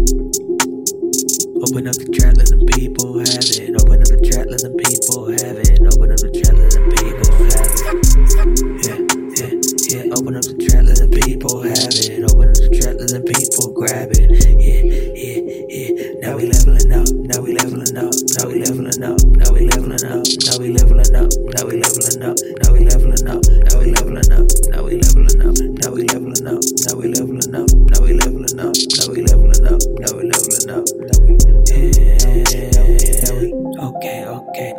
Open up the trap, let them people have it. Open up the trap, let them people have it. Open up the trap, let them people have it. Yeah, yeah, yeah. Open up the trap, let them people have it. Open up the trap, let them people grab it. Yeah, yeah, yeah. Now we leveling up. Now we leveling up. Now we leveling up. Now we leveling up. Now we leveling up. Now we leveling up. Now we leveling up. Now we leveling up. Now we leveling up.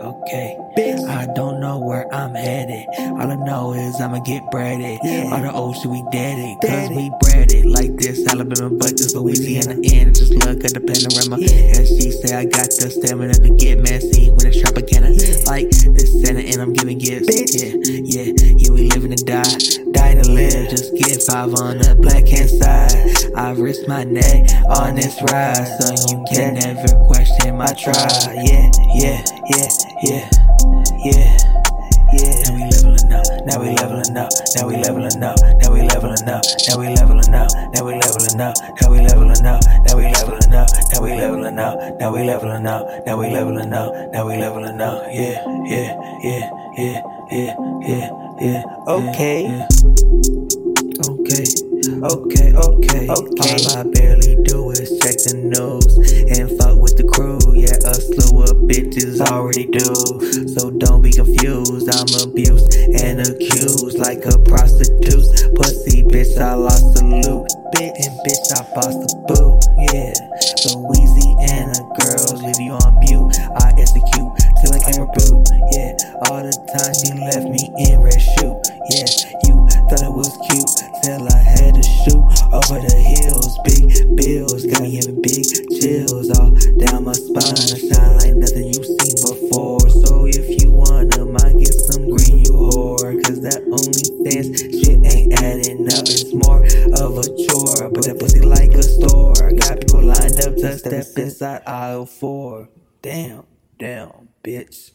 Okay, okay. I don't know where I'm headed. All I know is I'ma get breaded. All the old shit we dead it. Cause we breaded like this. Alabama, but this Louisiana end. Just look at the panorama. And she say I got the stamina to get messy when it's propaganda. Like this Santa and I'm giving gifts. Yeah, yeah, yeah, we living to die. Die to live. Just get five on the black hand side. I risk my neck on this ride. So you can never question my try. Yeah, yeah, yeah, yeah, yeah, yeah. Now we leveling up, now we leveling up, now we leveling up, now we leveling up, now we leveling up, now we leveling up, now we leveling up, now we leveling up, now we leveling up, now we leveling up, now we leveling up, now we leveling up. Yeah, yeah, yeah, yeah, yeah, yeah, yeah. Okay. Okay, okay, okay, okay. All I barely do is check the news and fuck with the crew. Bitches already do. So don't be confused. I'm abused and accused like a prostitute. Pussy bitch, I lost the loot. Bit and bitch, I lost the boot. Yeah, the girls leave you on mute. I execute till I came boot. Yeah, all the time she left me in red shoe. Yeah, you thought it was cute till I had to shoot over the hills. Big that shit ain't adding up. It's more of a chore, but that pussy like a store. Got people lined up to step inside aisle four. Damn, damn, bitch.